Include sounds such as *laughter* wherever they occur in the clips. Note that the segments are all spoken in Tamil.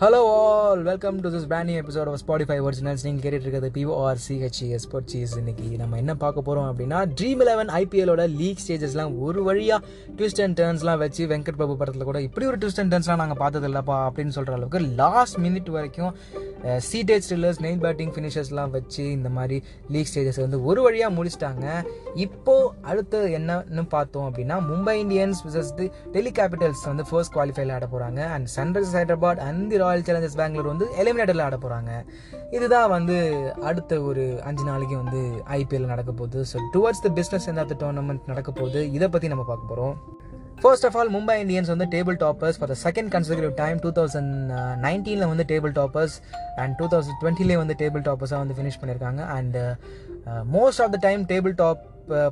Hello all welcome to this brand episode of Spotify originals நீங்கள் கேட்டுட்டு இருக்கிறது பிஓஆர் சிஹெச்இஎஸ் பர்ச்சீஸ் இன்னைக்கு நம்ம என்ன பார்க்க போகிறோம் அப்படின்னா ட்ரீம் லெவன் ஐபிஎலோட லீக் ஸ்டேஜஸ்லாம் ஒரு வழியாக ட்விஸ்ட் அண்ட் டேர்ன்ஸ்லாம் வச்சு வெங்கட் பிரபு படத்தில் கூட இப்படி ஒரு ட்விஸ்ட் அண்ட் டேர்ன்ஸ்லாம் நாங்கள் பார்த்தது இல்லைப்பா அப்படின்னு சொல்கிற அளவுக்கு லாஸ்ட் மினிட் வரைக்கும் சீடேஜ் ஸ்டில்லர்ஸ் நெயின் பேட்டிங் ஃபினிஷர்ஸ்லாம் வச்சு இந்த மாதிரி லீக் ஸ்டேஜஸ் வந்து ஒரு வழியாக முடிச்சிட்டாங்க. இப்போது அடுத்து என்னன்னு பார்த்தோம் அப்படின்னா Mumbai Indians versus the Delhi Capitals வந்து ஃபர்ஸ்ட் குவாலிஃபைல ஆட போகிறாங்க and Sunrisers Hyderabad and the Royal Challengers Bangalore வந்து எலிமினேட்டரில் ஆட போகிறாங்க இதுதான் வந்து அடுத்த ஒரு அஞ்சு நாளைக்கு வந்து ஐபிஎல் நடக்க போகுது. ஸோ டுவர்ட்ஸ் த பிஸ்னஸ் எந்த டோர்னமெண்ட் நடக்க போகுது. இதை பற்றி நம்ம பார்க்க போகிறோம் first of all Mumbai Indians வந்து table toppers for the second conservative time two thousand நைன்டீனில் வந்து table toppers and two thousand டுவெண்ட்டிலே வந்து டேபிள் டாப்பர்ஸாக வந்து ஃபினிஷ் பண்ணியிருக்காங்க and most of the time table top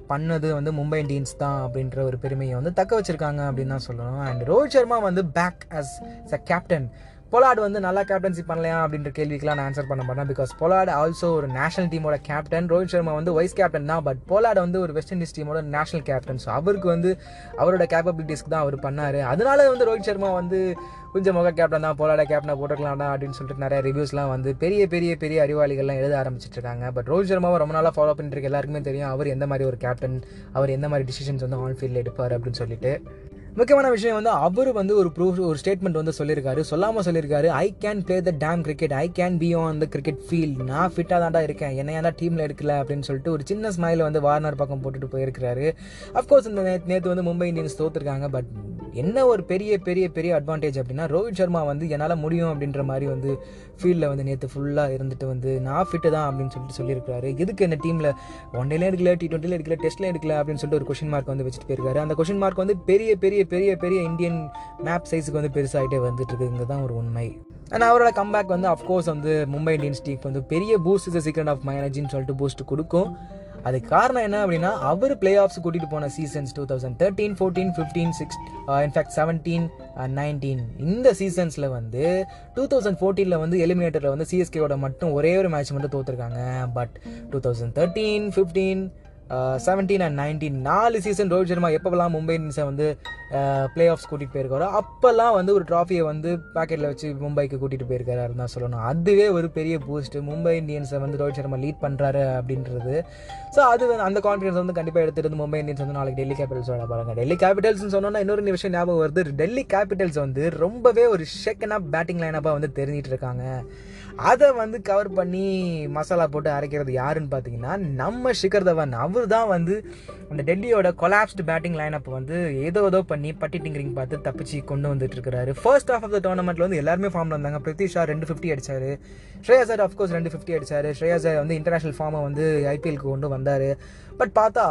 பண்ணது வந்து மும்பை இந்தியன்ஸ் தான் அப்படின்ற ஒரு பெருமையை வந்து தக்க வச்சுருக்காங்க அப்படின்னு தான் சொல்லணும். அண்ட் ரோஹித் சர்மா வந்து back as a captain Pollard வந்து நல்லா கேப்டன்சி பண்ணலையா அப்படின்ற கேள்விக்கெலாம் நான் ஆன்சர் பண்ண மாட்டேன். பிகாஸ் பொலாட் ஆல்சோ ஒரு நேஷனல் டீமோட கேப்டன் ரோஹித் சர்மா வந்து வைஸ் கேப்டன் தான் பட் பொலாட் வந்து ஒரு வெஸ்ட் இண்டீஸ் டீமோட நேஷனல் கேப்டன் ஸோ அவருக்கு வந்து அவரோட கேப்பபிலிட்டிஸ்க்கு தான் அவர் பண்ணார். அதனால வந்து ரோஹித் சர்மா வந்து கொஞ்சம் முக கேப்டன் தான் போலாட கேப்டனை போட்டுக்கலாம்டா அப்படின்னு சொல்லிட்டு நிறைய ரிவ்யூஸ்லாம் வந்து பெரிய பெரிய பெரிய அறிவாளிகள்லாம் எழுத ஆரம்பிச்சிட்டு இருக்காங்க. பட் ரோஹித் சர்மாவை ரொம்ப நாளாக ஃபாலோ பண்ணிட்டு எல்லாருக்குமே தெரியும் அவர் எந்த மாதிரி ஒரு கேப்டன் அவர் எந்த மாதிரி டிசிஷன்ஸ் வந்து ஆன் ஃபீல்டில் எடுப்பார் அப்படின்னு சொல்லிட்டு. முக்கியமான விஷயம் வந்து அவர் வந்து ஒரு ப்ரூஃப் ஒரு ஸ்டேட்மெண்ட் வந்து சொல்லியிருக்காரு சொல்லாமல் சொல்லியிருக்காரு I can play the damn cricket I can be on the cricket field நான் ஃபிட்டாக தான்டா இருக்கேன். என்னையா தான் டீமில் எடுக்கல? அப்படின்னு சொல்லிட்டு ஒரு சின்ன ஸ்மைல் வந்து வார்னர் பக்கம் போட்டுட்டு போயிருக்கிறாரு. அஃப்கோர்ஸ் இந்த நேற்று வந்து மும்பை இந்தியன்ஸ் தோத்துருக்காங்க பட் என்ன ஒரு பெரிய பெரிய பெரிய அட்வான்டேஜ் அப்படின்னா ரோஹித் சர்மா வந்து என்னால் முடியும் அப்படின்ற மாதிரி வந்து ஃபீல்டில் வந்து நேற்று ஃபுல்லாக இருந்துட்டு வந்து நான் ஃபிட்டு தான் அப்படின்னு சொல்லிட்டு சொல்லியிருக்காரு எதுக்கு இந்த டீமில் ஒன் டேலையும் எடுக்கல டி டுவெண்ட்டில எடுக்கல டெஸ்ட்லையும் எடுக்கல அப்படின்னு சொல்லிட்டு ஒரு கொஷின் மார்க் வந்து வச்சுட்டு போயிருக்காரு. அந்த கொஷின் மார்க் வந்து பெரிய பெரிய பெரிய பெரிய இந்தியன் மேப் சைஸுக்கு வந்து பெருசாகிட்டே வந்துட்டு இருக்குங்க தான் ஒரு உண்மை. அண்ட் அவரோட கம்பேக் வந்து அஃப்கோர்ஸ் வந்து மும்பை இந்தியன்ஸ் டீம் வந்து பெரிய Boost is secret of my எனர்ஜின்னு சொல்லிட்டு பூஸ்ட் கொடுக்கும். அதுக்கு காரணம் என்ன அப்படின்னா அவர் பிளே ஆஃப்ஸ் கூட்டிகிட்டு போன seasons two thousand thirteen fourteen fifteen six in fact seventeen nineteen இந்த சீசன்ஸில் வந்து டூ தௌசண்ட் ஃபோர்டீனில் வந்து எலிமினேட்டரில் வந்து சிஎஸ்கேவோட மட்டும் ஒரே ஒரு மேட்ச் மட்டும் தோற்றுருக்காங்க but two thousand thirteen fifteen seventeen and nineteen நாலு சீசன் ரோஹித் சர்மா எப்போல்லாம் மும்பை இந்தியன்ஸை வந்து பிளே ஆஃப்ஸ் கூட்டிகிட்டு போயிருக்காரோ அப்போல்லாம் வந்து ஒரு ட்ராஃபியை வந்து பேக்கெட்டில் வச்சு மும்பைக்கு கூட்டிகிட்டு போயிருக்காரு தான் சொல்லணும். அதுவே ஒரு பெரிய பூஸ்ட்டு மும்பை இந்தியன்ஸை வந்து ரோஹித் சர்மா லீட் பண்ணுறாரு அப்படின்றது. ஸோ அது வந்து அந்த கான்ஃபிடன்ஸ் வந்து கண்டிப்பாக எடுத்துட்டு மும்பை இந்தியன்ஸ் வந்து நாளைக்கு டெல்லி கேபிட்டல்ஸோட பாருங்க டெல்லி கேபிட்டல்ஸ்னு சொன்னோன்னா இன்னொரு விஷயம் ஞாபகம் வருது. டெல்லி கேபிட்டல்ஸ் வந்து ரொம்பவே ஒரு ஷேக்கனாக பேட்டிங் லைனப்பாக வந்து தெரிஞ்சிட்டு இருக்காங்க. அதை வந்து கவர் பண்ணி மசாலா போட்டு அரைக்கிறது யாருன்னு பார்த்தீங்கன்னா நம்ம ஷிகர் தவன். அவர் தான் வந்து அந்த டெல்லியோட கொலாப்ஸ்டு பேட்டிங் லைனப் வந்து ஏதோ ஏதோ பண்ணி பட்டி டிங்கரிங் பார்த்து தப்பிச்சு கொண்டு வந்துட்டு இருக்கிறாரு. ஃபர்ஸ்ட் ஆஃப் ஆஃப் த டோர்னமெண்ட்ல வந்து எல்லாருமே ஃபார்ம்ல இருந்தாங்க. பிரித்திஷா ரெண்டு ஃபிஃப்டி அடிச்சாரு. ஸ்ரேயா சார் அஃப்கோர்ஸ் ரெண்டு ஃபிஃப்டி அடிச்சாரு. ஸ்ரேயா சார் வந்து இன்டர்நேஷனல் ஃபார்மை வந்து ஐபிஎல்க்கு கொண்டு வந்தார். பட் பார்த்தா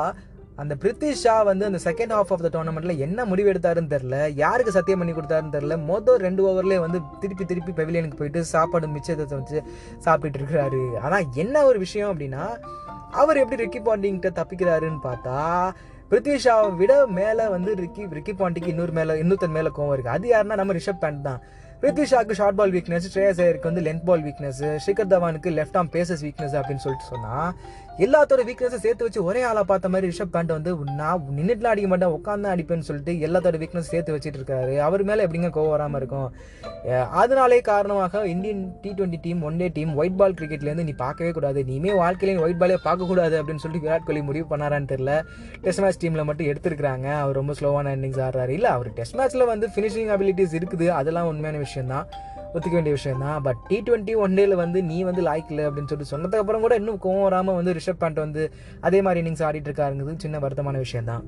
அந்த பிரித்திஷ் ஷா வந்து அந்த செகண்ட் ஹாஃப் ஆஃப் த டோர்னமெண்ட்ல என்ன முடிவு எடுத்தாருன்னு தெரில யாருக்கு சத்தியம் பண்ணி கொடுத்தாருன்னு தெரில மொதல் ரெண்டு ஓவர்லேயே வந்து திருப்பி திருப்பி பெவிலியனுக்கு போயிட்டு சாப்பாடு மிச்சத்தை வச்சு சாப்பிட்டுட்டு இருக்கிறாரு ஆனால் என்ன ஒரு விஷயம் அப்படின்னா அவர் எப்படி ரிக்கி பாண்டிங்கிட்ட தப்பிக்கிறாருன்னு பார்த்தா பிருத்விஷாவை விட மேலே வந்து ரிக்கி ரிக்கி பாண்டிக்கு இன்னொரு மேலே இன்னொருத்தன் மேலே கோவம் இருக்குது அது யாருன்னா நம்ம ரிஷப் பேண்ட் தான். பிருத்விஷாக்கு ஷார்ட் பால் வீக்னஸ் ஸ்ரேயஸ் ஐயருக்கு வந்து லென்த் பால் வீக்னஸ் ஷிகர் தவானுக்கு லெஃப்ட் ஆம் பேசஸ் வீக்னஸ் அப்படின்னு சொல்லிட்டு சொன்னால் எல்லாத்தோட வீக்னஸை சேர்த்து வச்சு ஒரே ஆளாக பார்த்த மாதிரி ரிஷப் பேண்ட் வந்து நான் நின்றுட்டுலாம் அடிக்க மாட்டேன் உட்காந்து அடிப்பேன்னு சொல்லிட்டு எல்லாத்தோட வீக்னஸ் சேர்த்து வச்சுட்டு இருக்காரு. அவர் மேலே எப்படிங்க கோவம் வராமல் இருக்கும்? அதனாலே காரணமாக Indian T twenty team one day team white ball கிரிக்கெட்லேருந்து நீ பார்க்கவே கூடாது. நீமே வாழ்க்கையிலேயும் ஒயிட் பாலே பார்க்கக்கூடாது அப்படின்னு சொல்லிட்டு விராட் கோலி முடிவு பண்ணாரான்னு தெரியல. டெஸ்ட் மேட்ச் டீமில் மட்டும் எடுத்துருக்காங்க அவர் ரொம்ப ஸ்லோவான இன்னிங்ஸ் ஆடுறாரு. இல்லை அவர் டெஸ்ட் மேட்ச்சில் வந்து ஃபினிஷிங் அபிலிட்டிஸ் இருக்குது. அதெல்லாம் உண்மையான விஷயம். தான் ஒத்துக்க வேண்டிய விஷயம் தான் பட் டி டுவெண்ட்டி ஒன் டேல வந்து நீ வந்து லாய்க்கில் அப்படின்னு சொல்லிட்டு சொன்னதுக்கப்புறம் கூட இன்னும் கோவம் வராமல் வந்து ரிஷப் பேண்ட் வந்து அதே மாதிரி இன்னிங்ஸ் ஆடிட்டு இருக்காருங்கிறது சின்ன வருத்தமான விஷயம் தான்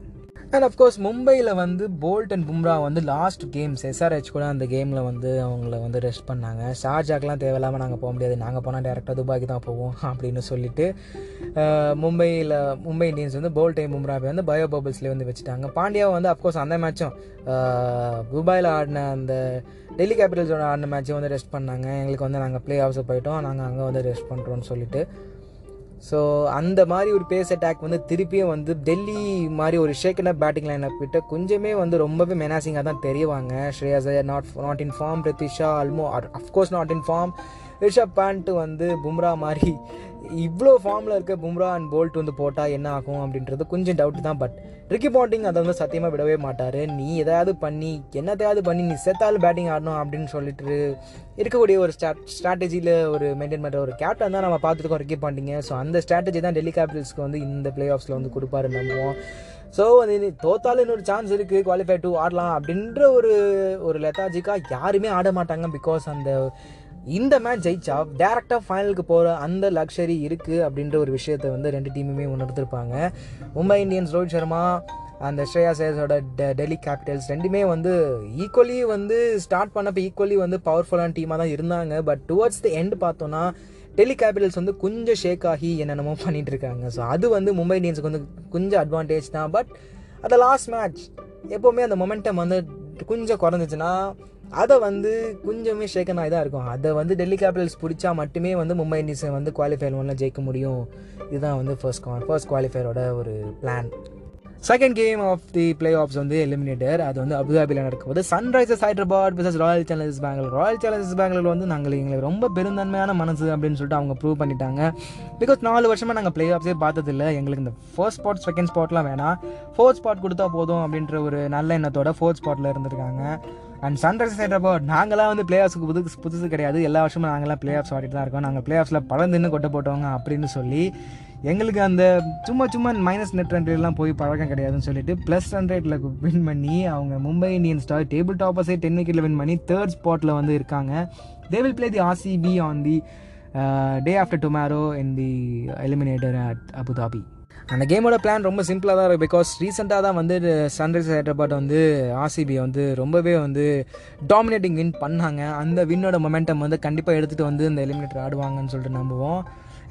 அண்ட் அஃப்கோர்ஸ் மும்பையில் வந்து போல்ட் அண்ட் பும்ரா வந்து லாஸ்ட் கேம்ஸ் எஸ்ஆர்ஹெச் கூட அந்த கேமில் வந்து அவங்கள வந்து ரெஸ்ட் பண்ணாங்க. ஷார்ஜாக்கெலாம் தேவையில்லாமல் நாங்கள் போக முடியாது. நாங்கள் போனால் டேரெக்டாக துபாய்க்கு தான் போவோம் *laughs* அப்படின்னு சொல்லிட்டு மும்பையில் மும்பை இந்தியன்ஸ் வந்து போல்ட்டையும் பும்ராவை வந்து பயோ பபிள்ஸ்லேயே வந்து வச்சுட்டாங்க. பாண்டியாவை வந்து அஃப்கோர்ஸ் அந்த மேட்சும் துபாயில் ஆடின அந்த டெல்லி கேபிட்டல்ஸோட ஆடின மேட்சும் வந்து ரெஸ்ட் பண்ணாங்க. எங்களுக்கு வந்து நாங்கள் ப்ளே ஆஃப்ஸை போயிட்டோம். நாங்கள் அங்கே வந்து ரெஸ்ட் பண்ணுறோன்னு சொல்லிட்டு. ஸோ அந்த மாதிரி ஒரு பேஸ் அட்டாக் வந்து திருப்பியும் வந்து டெல்லி மாதிரி ஒரு ஷேக்கன பேட்டிங் லைனப் கிட்ட கொஞ்சமே வந்து ரொம்பவே மெனாசிங்காக தான் தெரியவாங்க Shreyas not not in form Prithvi Shaw அல்மோ of course not in form Rishabh Pant வந்து பும்ரா மாதிரி இவ்வளோ ஃபார்மில் இருக்க பும்ரா அண்ட் போல்ட் வந்து போட்டால் என்ன ஆகும் அப்படின்றது கொஞ்சம் டவுட் தான். பட் ரிக்கி பாண்டிங் அதை வந்து சத்தியமாக விடவே மாட்டார். நீ எதாவது பண்ணி என்னத்தையாவது பண்ணி நீ செத்தாலும் பேட்டிங் ஆடணும் அப்படின்னு சொல்லிட்டு இருக்கக்கூடிய ஒரு ஸ்டா ஸ்ட்ராட்டஜியில் ஒரு மெயின்டைன் பண்ணுற ஒரு கேப்டன் தான் நம்ம பார்த்துருக்கோம் ரிக்கி பாண்டிங்க ஸோ அந்த ஸ்ட்ராட்டஜி தான் டெல்லி கேபிட்டல்ஸ்க்கு வந்து இந்த பிளே ஆஃப்ஸில் வந்து கொடுப்பாரு நம்புவோம். ஸோ வந்து தோத்தாலும் இன்னொரு சான்ஸ் இருக்குது குவாலிஃபை டூ ஆடலாம் அப்படின்ற ஒரு ஒரு லெத்தாஜிக்காக யாருமே ஆட மாட்டாங்க பிகாஸ் அந்த இந்த மேட்ச் ஜெயிச்சா டேரெக்டாக ஃபைனலுக்கு போகிற அந்த லக்ஷரி இருக்குது அப்படின்ற ஒரு விஷயத்தை வந்து ரெண்டு டீமுமே உணர்த்திருப்பாங்க மும்பை இந்தியன்ஸ் ரோஹித் சர்மா அந்த ஸ்ரேயா சேஸோட டெ டெல்லி கேபிட்டல்ஸ் ரெண்டுமே வந்து ஈக்குவலி வந்து ஸ்டார்ட் பண்ணப்போ ஈக்குவலி வந்து பவர்ஃபுல்லான டீமாக தான் இருந்தாங்க. பட் டுவர்ட்ஸ் தி எண்ட் பார்த்தோன்னா டெல்லி கேபிட்டல்ஸ் வந்து கொஞ்சம் ஷேக் ஆகி என்னென்னமோ பண்ணிட்டு இருக்காங்க. ஸோ அது வந்து மும்பை இந்தியன்ஸுக்கு வந்து கொஞ்சம் அட்வான்டேஜ் தான். பட் அந்த லாஸ்ட் மேட்ச் எப்போவுமே அந்த மொமெண்டம் வந்து கொஞ்சம் குறைஞ்சிச்சுன்னா அதை வந்து கொஞ்சமே ஷேக்கன் ஆகி தான் இருக்கும். அதை வந்து டெல்லி கேபிட்டல்ஸ் பிடிச்சா மட்டுமே வந்து மும்பை இந்தியன்ஸை வந்து குவாலிஃபயர் ஒன்றில் ஜெயிக்க முடியும். இதுதான் வந்து ஃபர்ஸ்ட் ஃபர்ஸ்ட் குவாலிஃபயரோட ஒரு plan second game of the playoffs வந்து எலிமினேட்டர் அது வந்து அபுதாபியில் நடக்கும்போது Sunrisers Hyderabad versus Royal Challengers Bangalore Royal Challengers Bangalore வந்து நாங்கள் எங்களுக்கு ரொம்ப பெருந்தன்மையான மனசு அப்படின்னு சொல்லிட்டு அவங்க ப்ரூவ் பண்ணிட்டாங்க. பிகாஸ் நாலு வருஷமாக நாங்கள் பிளே ஆஃப்ஸே பார்த்ததில்ல. எங்களுக்கு இந்த ஃபர்ஸ்ட் ஸ்பாட் செகண்ட் ஸ்பாட்லாம் வேணாம். ஃபோர்த் ஸ்பாட் கொடுத்தா போதும் அப்படின்ற ஒரு நல்ல எண்ணத்தோட ஃபோர்த் ஸ்பாட்டில் இருந்திருக்காங்க. அண்ட் சன்ரைஸ் ஹைதராபாத் நாங்களாம் வந்து பிளே ஆஃப்ஸுக்கு புதுசு புதுசு கிடையாது. எல்லா வருஷமும் நாங்களாம் பிளே ஆஃப்ஸ் ஆடிட்டு தான் இருக்கோம். நாங்கள் பிளே ஆஃப்ஸில் படம் கொட்ட போட்டவங்க அப்படின்னு சொல்லி எங்களுக்கு அந்த சும்மா சும்மா மைனஸ் நெட் ரன் ரேட்லாம் போய் பழக்கம் கிடையாதுன்னு சொல்லிட்டு ப்ளஸ் ரன் ரேட்டில் வின் பண்ணி அவங்க மும்பை இந்தியன்ஸ் ஸ்டார் டேபிள் டாப்பர்ஸே டென் விக்கெட்டில் வின் பண்ணி தேர்ட் ஸ்பாட்டில் வந்து இருக்காங்க. They will play the RCB on the day after tomorrow in the eliminator at Abu Dhabi அந்த கேமோட பிளான் ரொம்ப சிம்பிளாக தான் இருக்குது பிகாஸ் ரீசெண்டாக தான் வந்து சன்ரைசர்ஸ் ஹைதராபாத் வந்து ஆர்சிபி வந்து ரொம்பவே வந்து டாமினேட்டிங் வின் பண்ணாங்க. அந்த வின்னோட மொமெண்டம் வந்து கண்டிப்பாக எடுத்துகிட்டு வந்து இந்த எலிமினேட்டர் ஆடுவாங்கன்னு சொல்லிட்டு நம்புவோம்.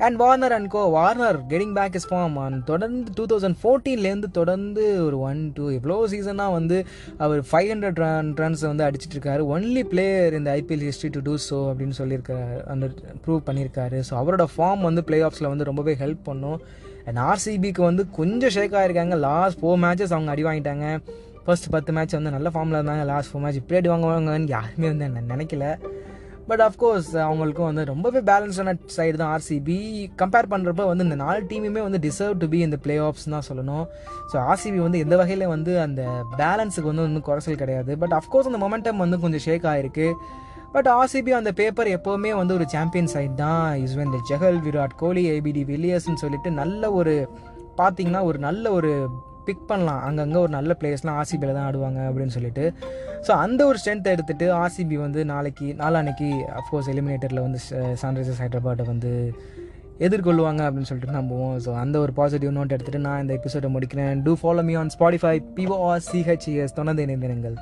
And Warner and co Warner getting back his form and தொடர்ந்து டூ தௌசண்ட் ஃபோர்டீன்லேருந்து தொடர்ந்து ஒரு ஒன் டூ எவ்வளோ சீசனாக வந்து அவர் ஃபைவ் ஹண்ட்ரட் ரன் ரன்ஸ் வந்து அடிச்சிட்டு இருக்காரு. ஒன்லி பிளேயர் இந்த IPL history to do so அப்படின்னு சொல்லியிருக்காரு அந்த ப்ரூவ் பண்ணியிருக்காரு. ஸோ அவரோட ஃபார்ம் வந்து பிளே ஆஃப்ஸில் வந்து ரொம்பவே ஹெல்ப் பண்ணும். அண்ட் ஆர்சிபிக்கு வந்து கொஞ்சம் ஷேக் ஆகிருக்காங்க லாஸ்ட் ஃபோர் மேட்சஸ் அவங்க அடி வாங்கிட்டாங்க. ஃபர்ஸ்ட் பத்து மேட்ச் வந்து நல்ல ஃபார்மில் இருந்தாங்க. லாஸ்ட் ஃபோர் மேட்ச் இப்படி அடி வாங்குவாங்கன்னு யாருமே வந்து என்ன நினைக்கல. பட் அஃப்கோர்ஸ் uh, அவங்களுக்கும் வந்து ரொம்பவே பேலன்ஸான சைடு தான் ஆர்சிபி கம்பேர் பண்ணுறப்ப வந்து இந்த நாலு டீமுமே வந்து டிசர்வ் டு பி இந்த பிளே ஆஃப்ஸ் தான் சொல்லணும். ஸோ ஆர்சிபி வந்து எந்த வகையில் வந்து அந்த பேலன்ஸுக்கு வந்து ஒன்றும் குறைசல் கிடையாது. பட் அஃப்கோர்ஸ் அந்த மொமெண்டம் வந்து கொஞ்சம் ஷேக் ஆகிருக்கு பட் ஆர்சிபி அந்த பேப்பர் எப்போவுமே வந்து ஒரு சாம்பியன் சைட் தான். யுஸ்வெந்திர ஜெகல் விராட் கோலி ஏபிடி வில்லியர்ஸ்னு சொல்லிட்டு நல்ல ஒரு பார்த்தீங்கன்னா ஒரு நல்ல ஒரு பிக் பண்ணலாம். அங்கங்கே ஒரு நல்ல பிளேயர்ஸ்லாம் ஆர்சிபியில் தான் ஆடுவாங்க அப்படின்னு சொல்லிட்டு. ஸோ அந்த ஒரு ஸ்ட்ரென்த்தை எடுத்துகிட்டு ஆர்சிபி வந்து நாளைக்கு நாளான்னைக்கு அஃப்கோர்ஸ் எலிமினேட்டரில் வந்து சன்ரைசர்ஸ் ஹைதராபாத்தை வந்து எதிர்கொள்வாங்க அப்படின்னு சொல்லிட்டு நம்புவோம். ஸோ அந்த ஒரு பாசிட்டிவ் நோட் எடுத்துகிட்டு நான் இந்த எபிசோடை முடிக்கிறேன். To follow me on Spotify பிஓஆர் சிஹெச்இஎஸ் தொடர்ந்து இணைந்திருங்கள்.